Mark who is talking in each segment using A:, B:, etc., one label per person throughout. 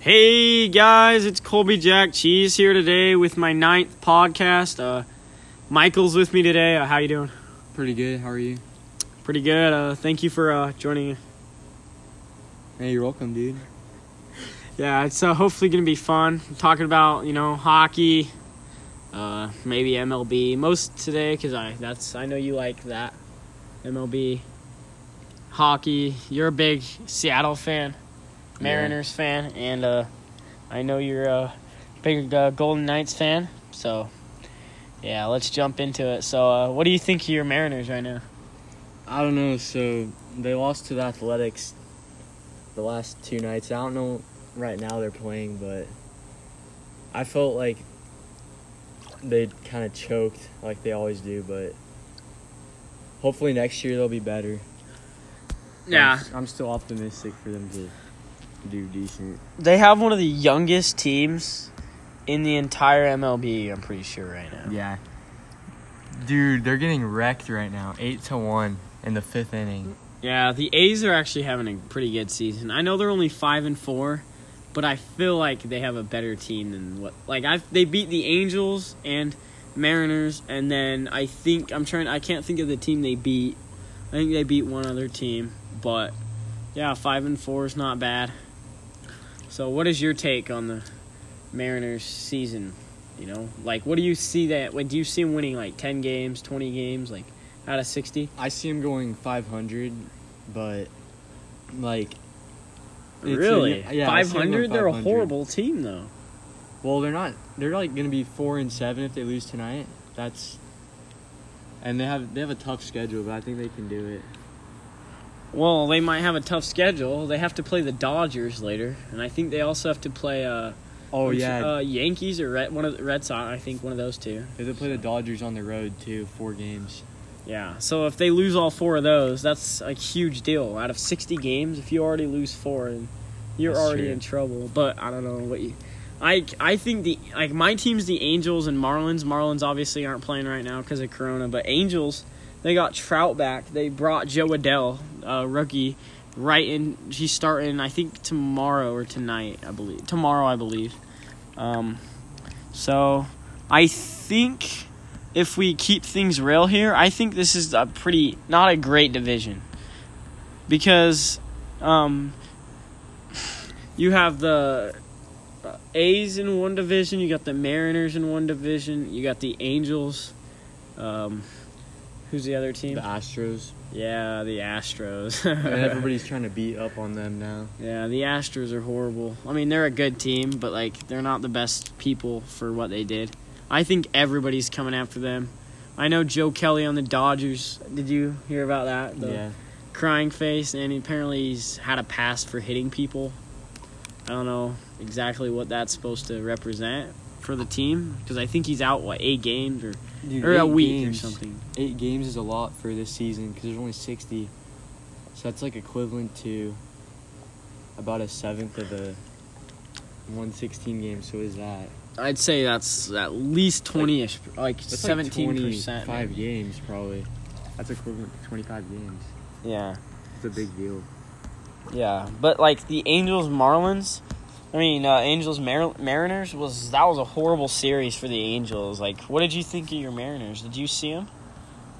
A: Hey guys, it's Colby Jack Cheese here today with my ninth podcast. Uh, Michael's with me today. Uh, how you doing?
B: Pretty good. How are you?
A: Pretty good. Uh, thank you for uh, joining.
B: Hey, you're welcome, dude.
A: Yeah, it's uh, hopefully gonna be fun. talking about you know hockey, uh, maybe MLB most today because I that's I know you like that MLB hockey. You're a big Seattle fan, Mariners fan, and uh, I know you're a big uh, Golden Knights fan. So yeah, let's jump into it. So uh, what do you think of your Mariners right now?
B: I don't know. So they lost to the Athletics the last two nights. I don't know right now they're playing, but I felt like they kind of choked like they always do. But hopefully next year they'll be better.
A: Yeah,
B: I'm, I'm still optimistic for them to do decent.
A: they have one of the youngest teams in the entire MLB. I'm pretty sure right now.
B: Yeah. Dude, they're getting wrecked right now. Eight to one in the fifth inning.
A: Yeah, the A's are actually having a pretty good season. I know they're only five and four, but I feel like they have a better team than what. Like I, they beat the Angels and Mariners, and then I think I'm trying. I can't think of the team they beat. I think they beat one other team, but yeah, five and four is not bad. So, what is your take on the Mariners season? You know, like what do you see that? When do you see them winning like ten games, twenty games, like out of sixty?
B: I see them going 500, but like.
A: Really?
B: yeah, I see 'em
A: Five
B: going
A: hundred? They're a horrible team, though.
B: Well, they're not. They're like gonna be four and seven if they lose tonight. That's. And they have they have a tough schedule, but I think they can do it.
A: Well, they might have a tough schedule. They have to play the Dodgers later, and I think they also have to play uh,
B: Oh
A: which-
B: yeah,
A: uh, Yankees or Red, one of the Red Sox. I think one of those two.
B: they have to play the Dodgers on the road too, four games.
A: Yeah. So if they lose all four of those, that's a huge deal. Out of sixty games, if you already lose four, and you're
B: That's
A: already
B: true.
A: in trouble. But I don't know what you. I, I think the like my team's the Angels and Marlins. Marlins obviously aren't playing right now because of Corona, but Angels they got Trout back. They brought Jo Adell, uh, rookie, right in. He's starting I think tomorrow or tonight. I believe tomorrow. I believe. Um, so I think if we keep things real here, I think this is a pretty not a great division because um, you have the A's in one division, you got the Mariners in one division, you got the Angels. Um, who's the other team?
B: The Astros.
A: yeah, the Astros.
B: and everybody's trying to beat up on them now.
A: Yeah, the Astros are horrible. I mean, they're a good team, but like they're not the best people for what they did. I think everybody's coming after them. I know Joe Kelly on the Dodgers. Did you hear about that? The
B: yeah.
A: crying face, and apparently he's had a past for hitting people. I don't know exactly what that's supposed to represent for the team because I think he's out what eight games or
B: Dude,
A: or a
B: eight
A: week
B: games-
A: or something.
B: Eight games is a lot for this season because there's only 60. So that's like equivalent to about a seventh of a 116 game. So is that?
A: I'd say that's at least twenty ish, like
B: That's
A: seventeen
B: like
A: percent.
B: 25 games probably. That's equivalent to 25 games.
A: Yeah.
B: It's a big deal.
A: Yeah, but like the Angels Marlins, I mean uh, Angels Mar- Mariners was that was a horrible series for the Angels. Like, what did you think of your Mariners? Did you see them?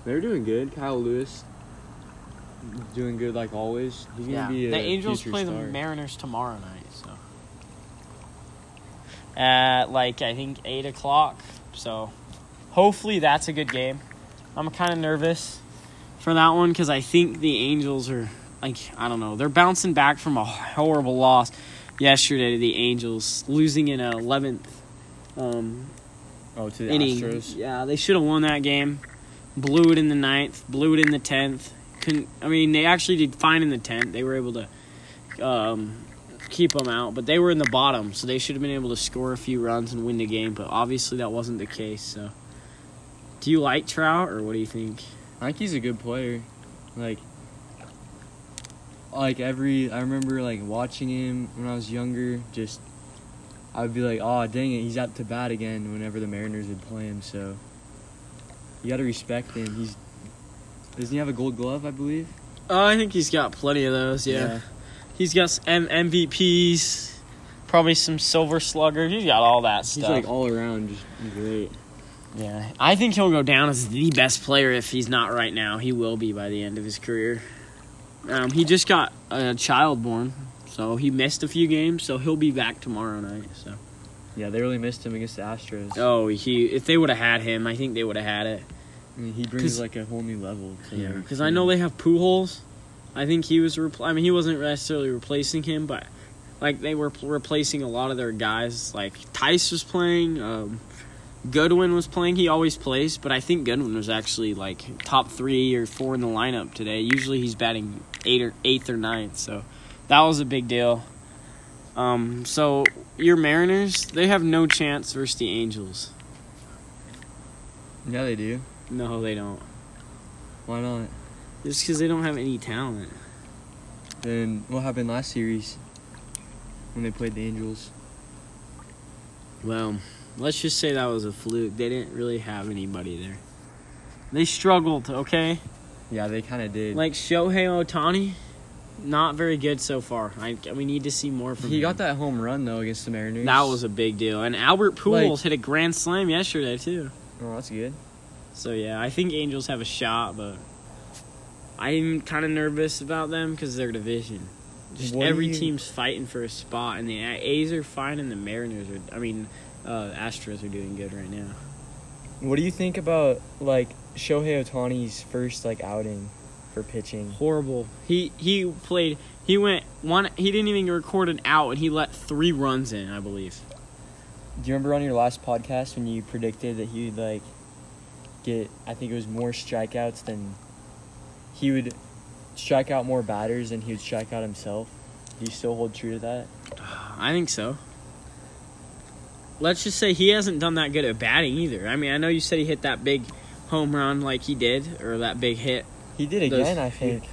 B: They're doing good. Kyle Lewis doing good like always. He's gonna be
A: the Angels play
B: star.
A: the Mariners tomorrow night. So at like I think eight o'clock. So hopefully that's a good game. I'm kind of nervous for that one because I think the Angels are like I don't know they're bouncing back from a horrible loss yesterday to the Angels, losing in a eleventh um,
B: Oh, to the
A: inning.
B: Astros.
A: Yeah, they should have won that game. Blew it in the ninth. Blew it in the tenth. Couldn't. I mean, they actually did fine in the tenth. They were able to um, keep them out, but they were in the bottom, so they should have been able to score a few runs and win the game. But obviously, that wasn't the case. So, do you like Trout, or what do you think?
B: I think he's a good player. Like, like every I remember like watching him when I was younger. Just I would be like, oh dang it, he's up to bat again. Whenever the Mariners would play him, so you got to respect him. He's doesn't he have a Gold Glove? I believe.
A: Oh, I think he's got plenty of those. Yeah, he's got M- MVPs. Probably some silver slugger. He's got all that stuff.
B: He's like all around just great.
A: yeah, I think he'll go down as the best player if he's not right now. He will be by the end of his career. Um, he just got a child born, so he missed a few games. So he'll be back tomorrow night. So
B: Yeah, they really missed him against the Astros.
A: oh, he if they would have had him, I think they would have had it.
B: I mean, he brings like a whole new level. To
A: Yeah, because I know they have Pujols. I think he was. Repl- I mean, he wasn't necessarily replacing him, but like they were pl- replacing a lot of their guys. Like Thaiss was playing, um, Goodwin was playing. He always plays, but I think Goodwin was actually like top three or four in the lineup today. Usually he's batting eight or eighth or ninth, so that was a big deal. Um, so your Mariners, they have no chance versus the Angels.
B: Yeah, they do.
A: No, they don't.
B: Why not?
A: Just because they don't have any talent.
B: Then what happened last series when they played the Angels?
A: Well, let's just say that was a fluke. They didn't really have anybody there. They struggled, okay?
B: Yeah, they kind of did.
A: Like Shohei Ohtani, not very good so far. I, we need to see more from
B: he
A: him.
B: got that home run though against the Mariners.
A: That was a big deal. And Albert Pujols
B: Like-
A: hit a grand slam yesterday, too.
B: Oh, that's good.
A: So, yeah, I think Angels have a shot, but I'm kind of nervous about them because their division. Just
B: What
A: every
B: you-
A: team's fighting for a spot, and the A's are fine, and the Mariners are. I mean, uh, Astros are doing good right now.
B: What do you think about like Shohei Ohtani's first like outing for pitching?
A: horrible. He he played. He went one. He didn't even record an out, and he let three runs in. I believe.
B: Do you remember on your last podcast when you predicted that he would like get? I think it was more strikeouts than he would strike out more batters than he would strike out himself. Do you still hold true to that?
A: I think so. Let's just say he hasn't done that good at batting either. I mean, I know you said he hit that big home run like he did, or that big hit.
B: He did
A: Those-
B: again, I think.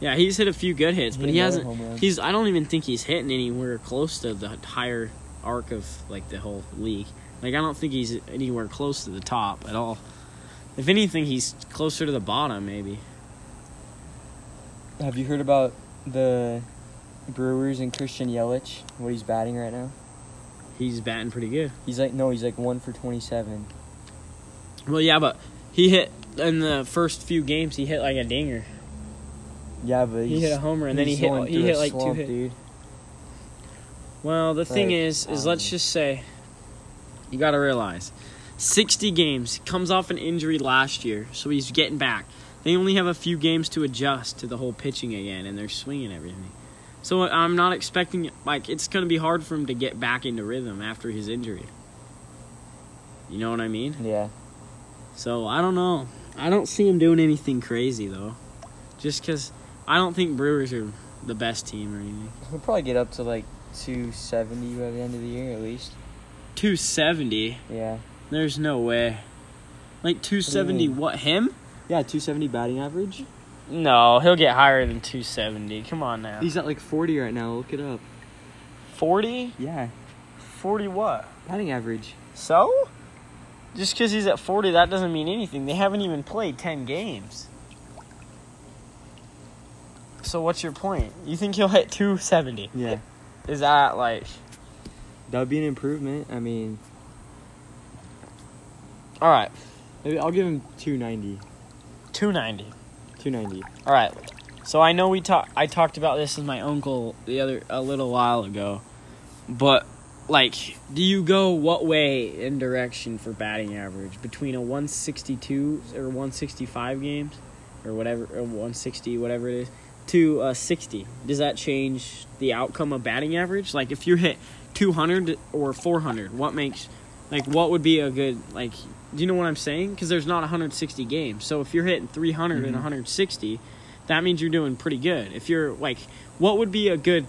A: Yeah, he's hit a few good hits, but he hasn't. He's. I don't even think he's hitting anywhere close to the higher arc of like the whole league. Like I don't think he's anywhere close to the top at all. If anything, he's closer to the bottom, maybe.
B: Have you heard about the Brewers and Christian Yelich? What he's batting right now?
A: He's batting pretty good.
B: He's like no, he's like one for twenty seven.
A: Well, yeah, but he hit in the first few games. He hit like a dinger.
B: Yeah, but
A: He hit a homer and then he hit he hit like two
B: slump,
A: hits.
B: dude.
A: Well, the thing is, is
B: um,
A: let's just say, you got to realize, sixty games comes off an injury last year, so he's getting back. They only have a few games to adjust to the whole pitching again, and they're swinging everything. So I'm not expecting like it's going to be hard for him to get back into rhythm after his injury. You know what I mean?
B: Yeah.
A: So I don't know. I don't see him doing anything crazy though, just because I don't think Brewers are the best team or anything.
B: He'll probably get up to like two seventy by the end of the year at least.
A: 270.
B: Yeah.
A: There's no way. Like 270
B: mean?
A: what him?
B: Yeah, two seventy batting average.
A: No, he'll get higher than 270. Come on now.
B: He's at like forty right now. Look it up.
A: 40?
B: Yeah,
A: 40 what?
B: batting average.
A: So? Just cuz he's at 40 that doesn't mean anything. They haven't even played 10 games. So what's your point? You think he'll hit 270?
B: Yeah,
A: Is that like
B: that would be an improvement. I mean,
A: All right,
B: maybe I'll give him two ninety.
A: 290.
B: Two ninety.
A: All right. So I know we talked. I talked about this with my uncle the other a little while ago, but like, do you go what way in direction for batting average between a 162 or 165 games, or whatever, or 160 whatever it is, to a 60? Does that change the outcome of batting average? Like, if you hit 200 or 400, what makes like what would be a good like? Do you know what I'm saying? Because there's not 160 games. So if you're hitting 300 and
B: Mhm.
A: 160, that means you're doing pretty good. If you're like, what would be a good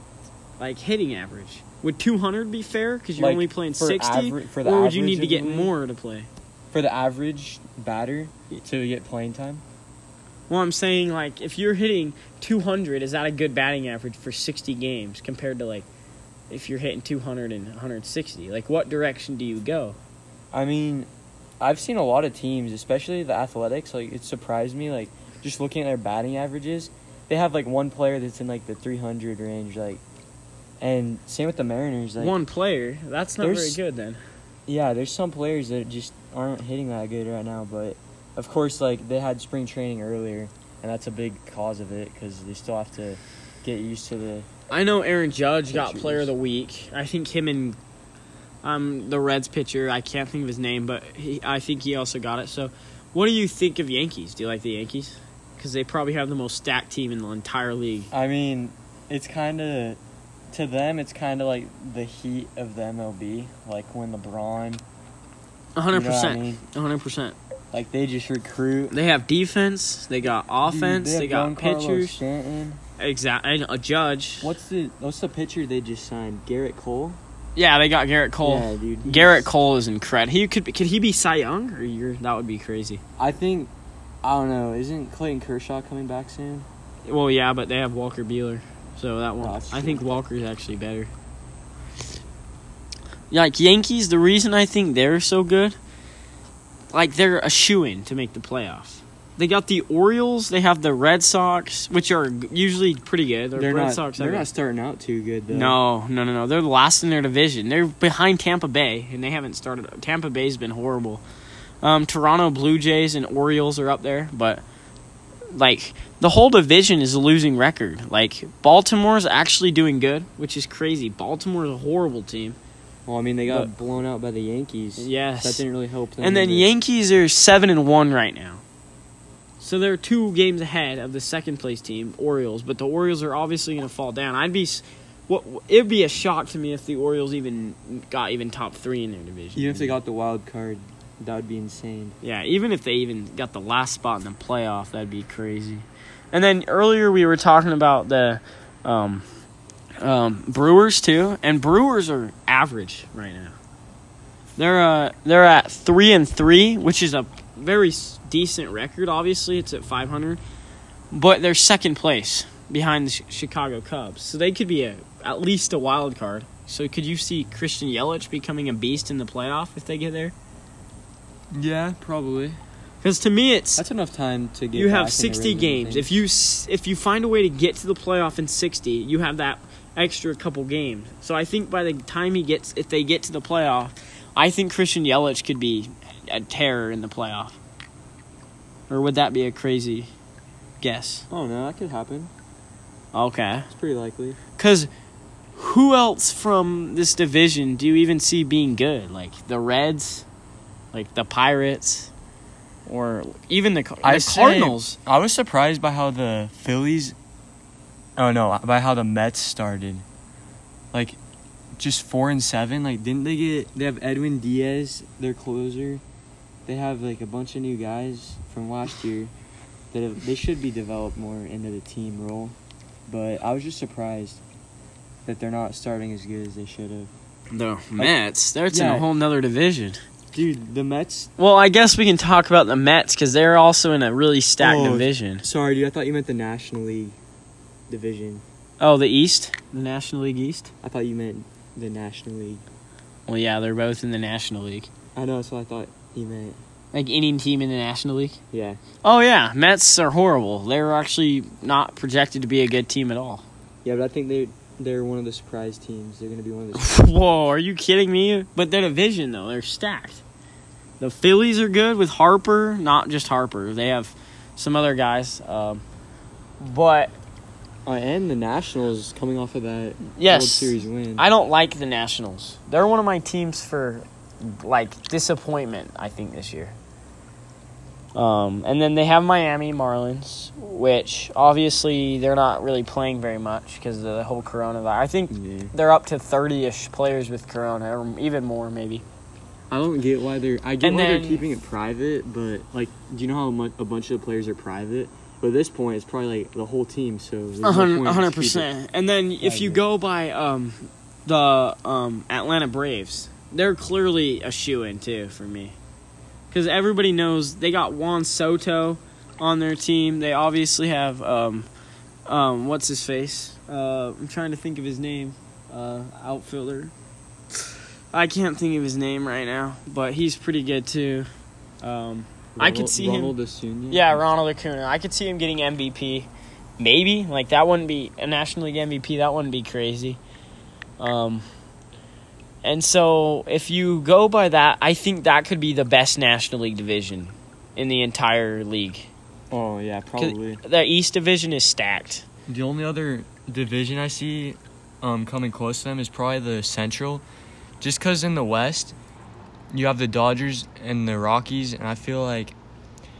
A: like hitting average? Would 200 be fair because you're
B: Like,
A: only playing
B: for
A: 60,
B: aver- for the
A: or would you need to get
B: league?
A: more to play?
B: For the average batter to get playing time.
A: Well, I'm saying like if you're hitting 200, is that a good batting average for 60 games compared to like if you're hitting 200 and 160? Like, what direction do you go?
B: I mean, I've seen a lot of teams, especially the Athletics. Like it surprised me. Like just looking at their batting averages, they have like one player that's in like the 300 range. Like And same with the Mariners. Like,
A: One player. That's not very good then.
B: Yeah, there's some players that just aren't hitting that good right now, but of course, like they had spring training earlier, and that's a big cause of it because they still have to get used to the.
A: I know Aaron Judge got player of the week. I think him and um the Reds pitcher, I can't think of his name, but he, I think he also got it. So, what do you think of Yankees? Do you like the Yankees? Because they probably have the most stacked team in the entire league.
B: I mean, it's kind of to them. It's kind of like the heat of the MLB, like when LeBron.
A: A hundred
B: you know what I
A: percent. hundred percent.
B: Like they just recruit.
A: They have defense. They got offense.
B: Dude,
A: they,
B: have
A: got pitchers.
B: Stanton.
A: Exactly. A judge.
B: What's the What's the pitcher they just signed? Gerrit Cole.
A: Yeah, they got Gerrit Cole.
B: Yeah, dude.
A: Gerrit Cole is incredible. He could could he be Cy Young or you're, that would be crazy.
B: I think. I don't know. Isn't Clayton Kershaw coming back soon?
A: Well, yeah, but they have Walker Buehler, so that one.
B: that's
A: I think Walker's actually better. Like Yankees, the reason I think they're so good, like they're a shoe in to make the playoffs. They got the Orioles. They have the Red Sox, which are usually pretty good. The
B: They're
A: Red
B: not.
A: Sox.
B: they're not starting out too good though.
A: No, no, no, no. They're last in their division. They're behind Tampa Bay, and they haven't started. Tampa Bay's been horrible. Um, Toronto Blue Jays and Orioles are up there, but like the whole division is a losing record. Like Baltimore's actually doing good, which is crazy. Baltimore's a horrible team.
B: Well, I mean, they got
A: But-
B: blown out by the Yankees.
A: Yes,
B: That didn't really help them.
A: and then. Yankees are seven and one right now. So they're two games ahead of the second place team, Orioles. But the Orioles are obviously going to fall down. I'd be, what it'd be a shock to me if the Orioles even got even top three in their division.
B: even if they got the wild card, that would be insane.
A: yeah, even if they even got the last spot in the playoff, that'd be crazy. And then earlier we were talking about the um, um, Brewers too, and Brewers are average right now. They're uh they're at three and three, which is a very decent record. Obviously, it's at five hundred, but they're second place behind the Chicago Cubs, so they could be a at least a wild card. So could you see Christian Yelich becoming a beast in the playoff if they get there?
B: Yeah, probably.
A: Because to me, it's
B: That's enough time to get.
A: you have
B: in
A: 60
B: rhythm
A: games. If you if you find a way to get to the playoff in 60, you have that extra couple games. So I think by the time he gets if they get to the playoff, I think Christian Yelich could be a terror in the playoff. Or would that be a crazy guess?
B: Oh no, that could happen.
A: Okay.
B: It's pretty likely.
A: Cuz who else from this division do you even see being good? Like the Reds, like the Pirates, or even the, the
B: I'd say-
A: Cardinals?
B: I was surprised by how the Phillies. Oh no, by how the Mets started. Like, just four and seven. Like, didn't they get? They have Edwin Diaz, their closer. They have like a bunch of new guys from last year that have, they should be developed more into the team role. But I was just surprised that they're not starting as good as they should have.
A: The Mets, they're in a whole nother division.
B: Dude, the Mets.
A: Well, I guess we can talk about the Mets because they're also in a really stacked
B: Oh.
A: division.
B: Sorry, dude. I thought you meant the National League division.
A: Oh, the East, the National League East.
B: I thought you meant the National League.
A: Well, yeah, they're both in the National League.
B: I know, that's what I thought meant.
A: Like any team in the National League.
B: Yeah.
A: Oh yeah, Mets are horrible. They're actually not projected to be a good team at all.
B: Yeah, but I think they they're one of the surprise teams. They're gonna be one of the.
A: Whoa, are you kidding me? But their division though, they're stacked. The Phillies are good with Harper, not just Harper. They have some other guys. Um, but
B: uh, and the Nationals coming off of that
A: yes,
B: World Series win.
A: I don't like the Nationals. They're one of my teams for like disappointment. I think this year. Um, and then they have Miami Marlins, which obviously they're not really playing very much because of the whole coronavirus. I think
B: yeah.
A: they're up to thirty-ish players with corona, or even more maybe.
B: I don't get why they're. I get
A: And
B: why
A: then-
B: they're keeping it private, but like, do you know how much a bunch of the players are private? But at this point, it's probably like the whole team. So there's no
A: A hun-
B: point
A: a
B: in
A: hundred
B: just keep it-
A: percent. And then if you go by um, the um, Atlanta Braves, they're clearly a shoe in too for me, because everybody knows they got Juan Soto on their team. They obviously have um, um, what's his face? Uh, I'm trying to think of his name. Uh, outfielder. I can't think of his name right now, but he's pretty good too. Um, I could
B: Ronald-
A: see him-
B: Acuna.
A: yeah, Ronald Acuna. I could see him getting MVP. Maybe like that wouldn't be a National League MVP. That wouldn't be crazy. Um, and so if you go by that, I think that could be the best National League division in the entire league.
B: Oh yeah,
A: probably. The East Division is stacked.
B: The only other division I see um, coming close to them is probably the Central, just because in the West you have the Dodgers and the Rockies, and I feel like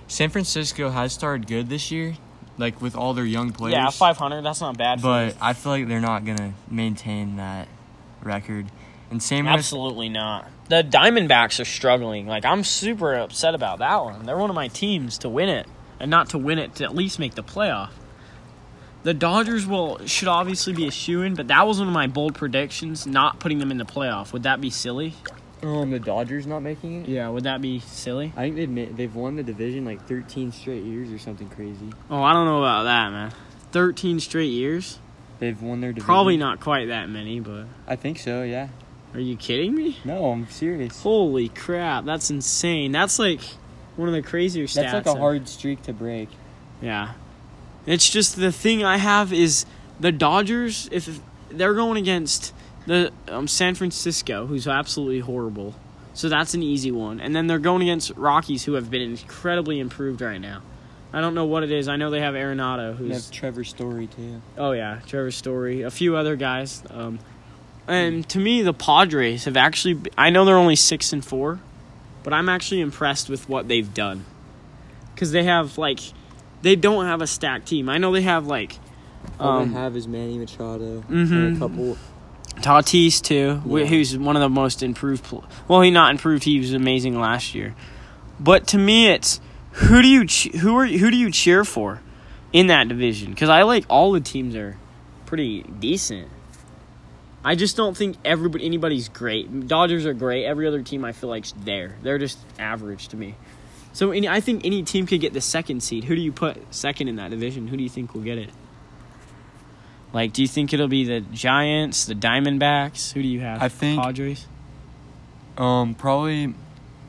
B: San Francisco has started good this year, like with all their young players.
A: Yeah, 500, that's not bad for
B: But I feel like they're not gonna maintain that record. And same
A: Absolutely not. The Diamondbacks are struggling. Like I'm super upset about that one. They're one of my teams to win it, and not to win it to at least make the playoff. The Dodgers will should obviously be a shoe in, but that was one of my bold predictions. Not putting them in the playoff would that be silly?
B: um, the Dodgers not making it.
A: Yeah, would that be silly?
B: I think they've they've won the division like 13 straight years or something crazy.
A: Oh, I don't know about that, man. Thirteen straight years?
B: They've won their division.
A: Probably not quite that many, but
B: I think so. Yeah.
A: Are you kidding me?
B: No, I'm serious.
A: Holy crap, that's insane. That's like one of the crazier stats.
B: That's like a hard streak to break.
A: Yeah. It's just the thing I have is the Dodgers, if they're going against the um, San Francisco, who's absolutely horrible. So that's an easy one. And then they're going against Rockies, who have been incredibly improved right now. I don't know what it is. I know they have Arenado, who's
B: have Trevor Story too.
A: oh yeah, Trevor Story, a few other guys. Um, and to me, the Padres have actually. I know they're only six and four, but I'm actually impressed with what they've done. Because they have like, they don't have a stacked team. I know they have like,
B: All
A: um,
B: they have is Manny Machado
A: Mhm.
B: and a couple.
A: Tatis too,
B: Yeah.
A: who's one of the most improved. Pl- well, he not improved. He was amazing last year. But to me, it's who do you who are who do you cheer for in that division? Because I like all the teams are pretty decent. I just don't think everybody anybody's great. Dodgers are great. Every other team I feel like's there. They're just average to me. So any, I think any team could get the second seed. Who do you put second in that division? Who do you think will get it? Like, do you think it'll be the Giants, the Diamondbacks? Who do you have?
B: I think-
A: Padres.
B: Um, probably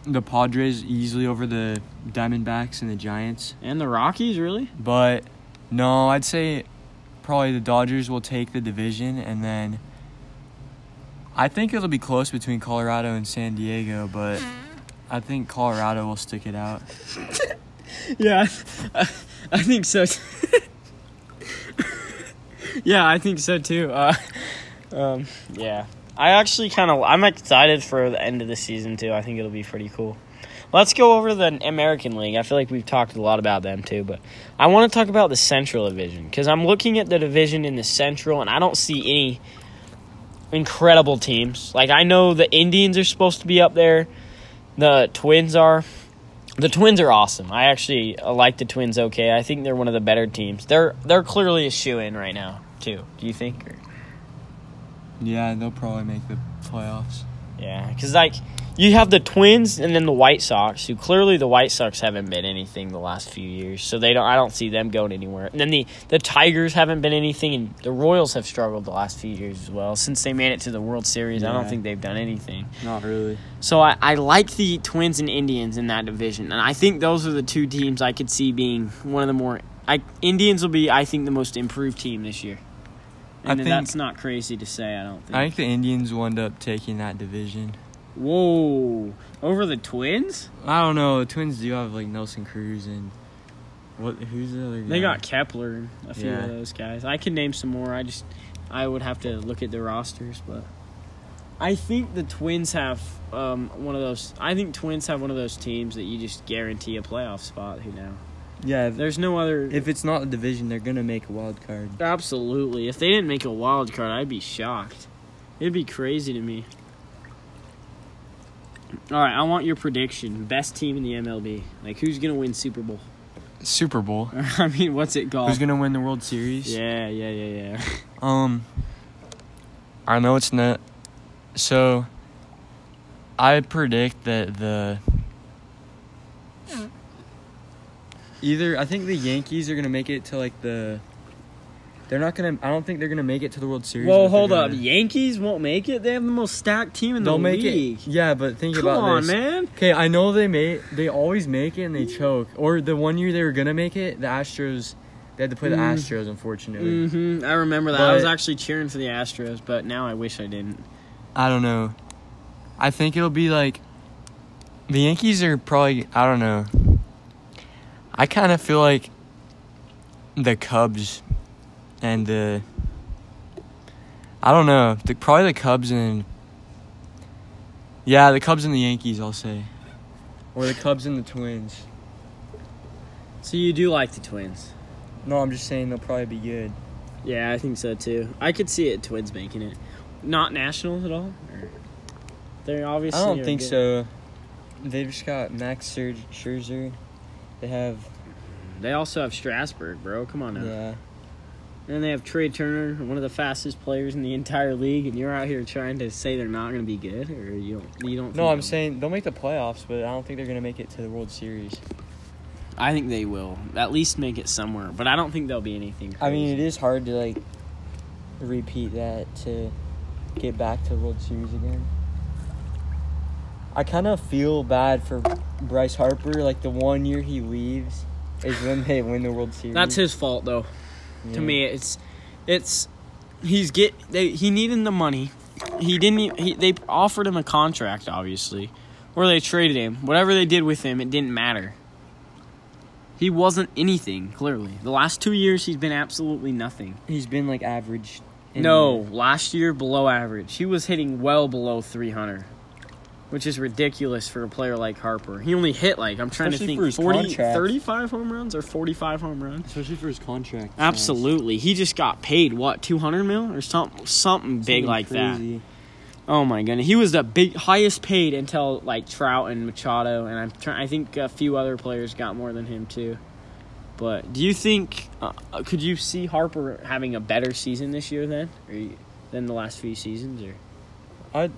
B: the Padres easily over the Diamondbacks and the Giants.
A: And the Rockies, really?
B: But no, I'd say probably the Dodgers will take the division, and then I think it'll be close between Colorado and San Diego. But I think Colorado will stick it out.
A: Yeah, I, I think so. yeah, I think so too. Uh, um, yeah, I actually kind of I'm excited for the end of the season too. I think it'll be pretty cool. Let's go over the American League. I feel like we've talked a lot about them too, but I want to talk about the Central Division because I'm looking at the division in the Central and I don't see any incredible teams. Like I know the Indians are supposed to be up there, the Twins are. The Twins are awesome. I actually uh, like the Twins. Okay, I think they're one of the better teams. They're they're clearly a shoe in right now too. Do you think?
B: Yeah, they'll probably make the playoffs.
A: Yeah, because like you have the Twins and then the White Sox, who clearly the White Sox haven't been anything the last few years. So they don't. I don't see them going anywhere. And then the the Tigers haven't been anything, and the Royals have struggled the last few years as well. Since they made it to the World Series, I don't think they've done anything.
B: Not really.
A: So I, I like the Twins and Indians in that division, and I think those are the two teams I could see being one of the more. I Indians will be, I think, the most improved team this year,
B: I
A: and
B: think-
A: that's not crazy to say. I don't think.
B: I think the Indians will end up taking that division.
A: Whoa, over the Twins?
B: I don't know. The Twins do have like Nelson Cruz and what? Who's the other? guy?
A: They got Kepler and a few
B: Yeah.
A: of those guys. I could name some more. I just, I would have to look at their rosters, but I think the Twins have um, one of those. I think Twins have one of those teams that you just guarantee a playoff spot. Who now?
B: Yeah. If,
A: There's no other.
B: if it's not a division, they're gonna make a wild card.
A: Absolutely. If they didn't make a wild card, I'd be shocked. It'd be crazy to me. All right, I want your prediction. Best team in the MLB. Like, who's gonna win Super Bowl?
B: Super Bowl.
A: I mean, what's it called?
B: Who's gonna win the World Series?
A: yeah, yeah, yeah, yeah.
B: Um, I know it's not. So, I predict that the either I think the Yankees are gonna make it to like the. They're not gonna. I don't think they're gonna make it to the World Series.
A: Well, hold up.
B: gonna-
A: Yankees won't make it. They have the most stacked team in the league.
B: it. Yeah, but think about this.
A: Come
B: about
A: on,
B: this.
A: man.
B: Okay, I know they made. They always make it and they choke. Or the one year they were gonna make it, the Astros They had to play the
A: Mm.
B: Astros, unfortunately.
A: hmm I remember that. I was actually cheering for the Astros, but now I wish I didn't.
B: I don't know. I think it'll be like the Yankees are probably. I don't know. I kind of feel like the Cubs and the. I don't know. The, probably the Cubs and. Yeah, the Cubs and the Yankees. I'll say. Or the Cubs and the Twins.
A: So you do like the Twins?
B: No, I'm just saying they'll probably be good.
A: Yeah, I think so too. I could see it. Twins making it, not Nationals at all. They're obviously.
B: I don't think
A: good.
B: so. They've just got Max Scher- Scherzer. They have
A: They also have Strasburg, bro. Come on now.
B: yeah.
A: And they have Trea Turner, one of the fastest players in the entire league, and you're out here trying to say they're not going to be good, or you don't. You don't.
B: No,
A: think
B: I'm saying they'll make the playoffs, but I don't think they're gonna make it to the World Series.
A: I think they will at least make it somewhere, but I don't think there'll be anything. Crazy.
B: I mean, it is hard to like repeat that to get back to the World Series again. I kind of feel bad for Bryce Harper. Like the one year he leaves is when they win the World Series.
A: That's his fault, though.
B: Yeah.
A: To me, it's it's he's get they he needed the money. He didn't. He, they offered him a contract, obviously, or they traded him. Whatever they did with him, it didn't matter. He wasn't anything. Clearly, the last two years he's been absolutely nothing.
B: He's been like average.
A: No, last year below average. He was hitting well below 300, which is ridiculous for a player like Harper. He only hit like I'm trying
B: Especially
A: to think 40
B: contract.
A: 35 home runs or 45 home runs.
B: especially for his contract.
A: Absolutely. He just got paid what 200 mil or something something big like that. Oh my goodness. He was the big highest paid until like Trout and Machado and I'm trying I think a few other players got more than him too. But do you think uh, uh, could you see Harper having a better season this year then or than the last few seasons or
B: I,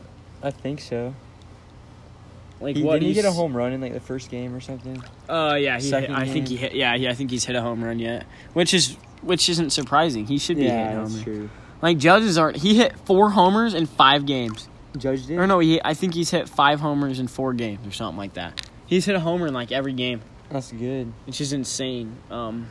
B: I think so.
A: Like
B: He,
A: what
B: didn't he get a home run in like the first game or something?
A: Uh yeah, he hit, I think he hit yeah, yeah, I think he's hit a home run yet, which is which isn't surprising. He should be hitting homers.
B: true.
A: Like Judges aren't he hit 4 homers in 5 games.
B: Judge did.
A: Or no, he, I think he's hit five homers in four games or something like that. He's hit a homer in like every game,
B: That's good.
A: which is insane. Um,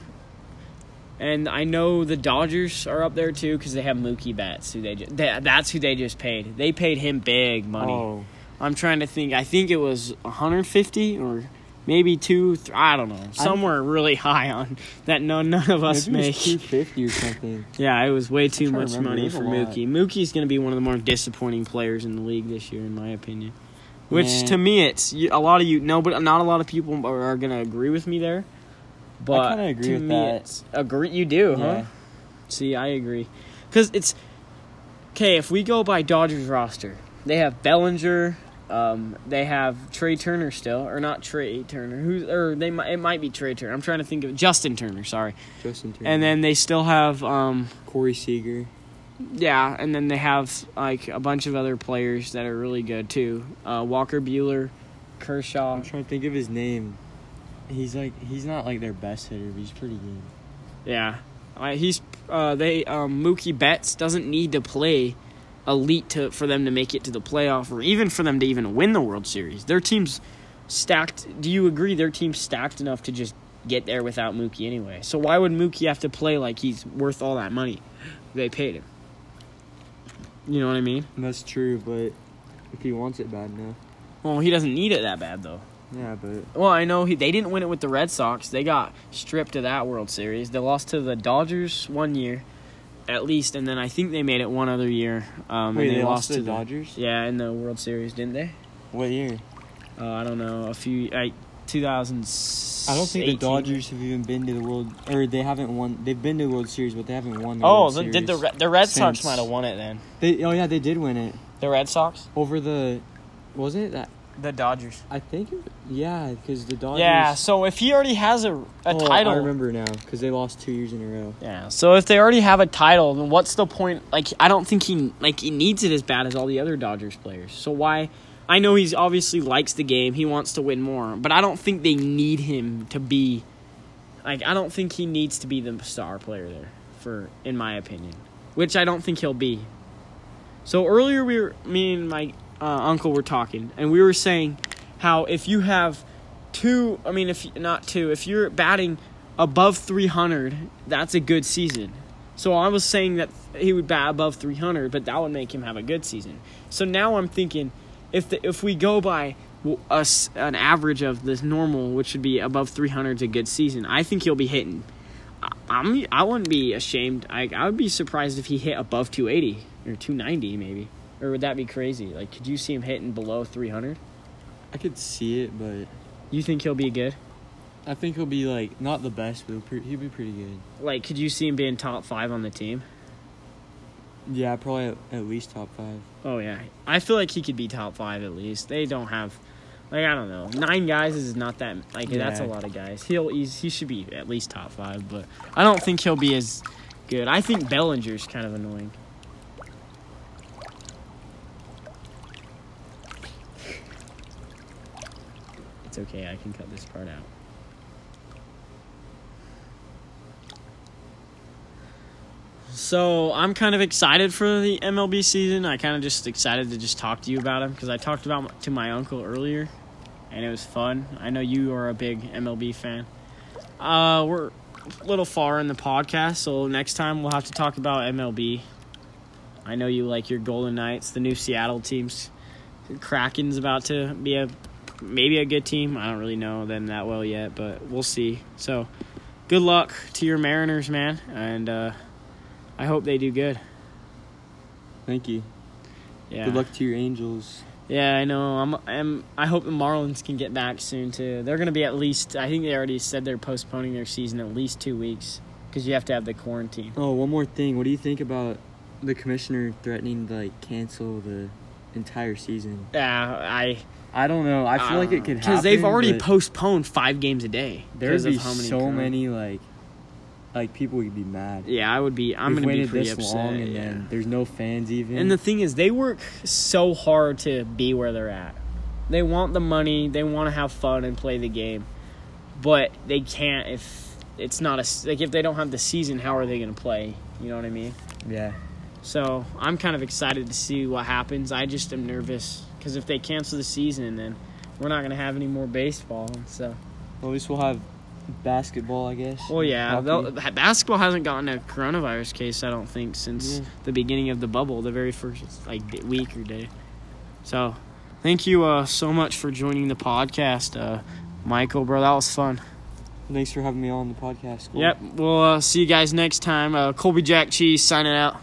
A: and I know the Dodgers are up there too because they have Mookie Betts, who they, ju- they that's who they just paid. They paid him big money.
B: Oh,
A: I'm trying to think. I think it was 150 or maybe two. Th- I don't know, somewhere really high on that. None none of us make.
B: was two fifty or something.
A: Yeah, it was way too
B: trying to
A: much money for. Mookie. Mookie's going to be one of the more disappointing players in the league this year, in my opinion. Which
B: Yeah.
A: to me, it's a lot of you. No, but not a lot of people are, are going to agree with me there. But
B: kinda agree
A: to
B: with
A: me,
B: that.
A: it's agree. You do, huh? See, I agree, because it's okay. If we go by Dodgers roster, they have Bellinger. Um, they have Trea Turner still, or not Trea Turner. Who's or they might it might be Trea Turner. I'm trying to think of Justin Turner. Sorry,
B: Justin Turner.
A: and then they still have um,
B: Corey Seager.
A: yeah, and then they have like a bunch of other players that are really good too. Uh, Walker Buehler, Kershaw.
B: I'm trying to think of his name. He's like he's not like their best hitter, but he's pretty good.
A: Yeah, uh, he's uh, they um, Mookie Betts doesn't need to play elite to for them to make it to the playoff or even for them to even win the World Series. Their team's stacked. Do you agree? Their team's stacked enough to just get there without Mookie anyway. So why would Mookie have to play like he's worth all that money they paid him? You know what I mean?
B: That's true, but if he wants it bad enough,
A: Well, he doesn't need it that bad though.
B: yeah. But
A: Well, I know he, they didn't win it with the Red Sox. They got stripped of that World Series. They lost to the Dodgers one year, at least, and then I think they made it one other year. Um,
B: wait,
A: and
B: they, lost to the
A: the-
B: Dodgers.
A: yeah, in the World Series, didn't they?
B: What year?
A: Uh, I don't know. A few like 2000.
B: I don't think the Dodgers have even been to the World, or they haven't won. They've been to the World Series, but they haven't won. The
A: Oh,
B: World
A: the,
B: Series.
A: did the the Red Sox
B: since-
A: might have won it then?
B: They, oh yeah, they did win it
A: The Red Sox,
B: over the. Was it that?
A: The Dodgers.
B: I think. It, yeah, because the Dodgers.
A: Yeah. So if he already has a a
B: Oh,
A: title,
B: I remember now because they lost two years in a row.
A: Yeah. So if they already have a title, then what's the point? Like, I don't think he like he needs it as bad as all the other Dodgers players. So why? I know he's obviously likes the game. He wants to win more, but I don't think they need him to be. Like, I don't think he needs to be the star player there, for in my opinion, which I don't think he'll be. So earlier we were me and my uh, uncle were talking, and we were saying how if you have two, I mean, if not two, if you're batting above 300, that's a good season. So I was saying that he would bat above 300, but that would make him have a good season. So now I'm thinking, if the, if we go by us an average of this normal, which would be above 300 is a good season, I think he'll be hitting. I- I'm I wouldn't be ashamed. I I would be surprised if he hit above 280 or 290 maybe. Or would that be crazy? Like, could you see him hitting below 300?
B: I could see it, but
A: You think he'll be good?
B: I think he'll be like not the best, but he'll, pre- he'll be pretty good.
A: Like, could you see him being top five on the team?
B: Yeah, probably at, at least top five.
A: Oh yeah, I feel like he could be top five at least. They don't have, like I don't know, nine guys is not that like that's a lot of guys. He'll he's, he should be at least top five, but I don't think he'll be as good. I think Bellinger's kind of annoying. It's okay, I can cut this part out. So I'm kind of excited for the MLB season. I kind of just excited to just talk to you about him because I talked about m- to my uncle earlier, and it was fun. I know you are a big MLB fan. Uh, we're a little far in the podcast, so next time we'll have to talk about MLB. I know you like your Golden Knights, the new Seattle teams. Kraken's about to be a maybe a good team. I don't really know them that well yet, but we'll see. So, good luck to your Mariners, man, and uh, I hope they do good.
B: Thank you.
A: Yeah.
B: Good luck to your Angels.
A: Yeah, I know. I'm, I'm. I hope the Marlins can get back soon too. They're going to be at least. I think they already said they're postponing their season at least two weeks because you have to have the quarantine.
B: Oh, one more thing. What do you think about the commissioner threatening to like cancel the entire season?
A: Yeah, I.
B: I don't know. I feel like it could uh, happen
A: because they've already postponed five games a day.
B: There would be
A: how many
B: so many like like people would be mad.
A: Yeah, I would be. I'm
B: We've
A: to be pretty
B: this
A: upset.
B: long, and
A: yeah.
B: then there's no fans even.
A: And the thing is, they work so hard to be where they're at. They want the money, they want to have fun and play the game, but they can't if it's not a like if they don't have the season. How are they going to play? You know what I mean?
B: yeah,
A: So I'm kind of excited to see what happens. I just am nervous because if they cancel the season, then we're not going to have any more baseball. So,
B: at least we'll have basketball, I guess.
A: well, yeah, basketball hasn't gotten a coronavirus case. I don't think since
B: Yeah.
A: the beginning of the bubble, the very first like week or day. So, thank you uh, so much for joining the podcast, uh, Michael, bro. That was fun.
B: Thanks for having me on the podcast. Cole.
A: Yep, we'll uh, see you guys next time. Uh, Colby Jack Cheese signing out.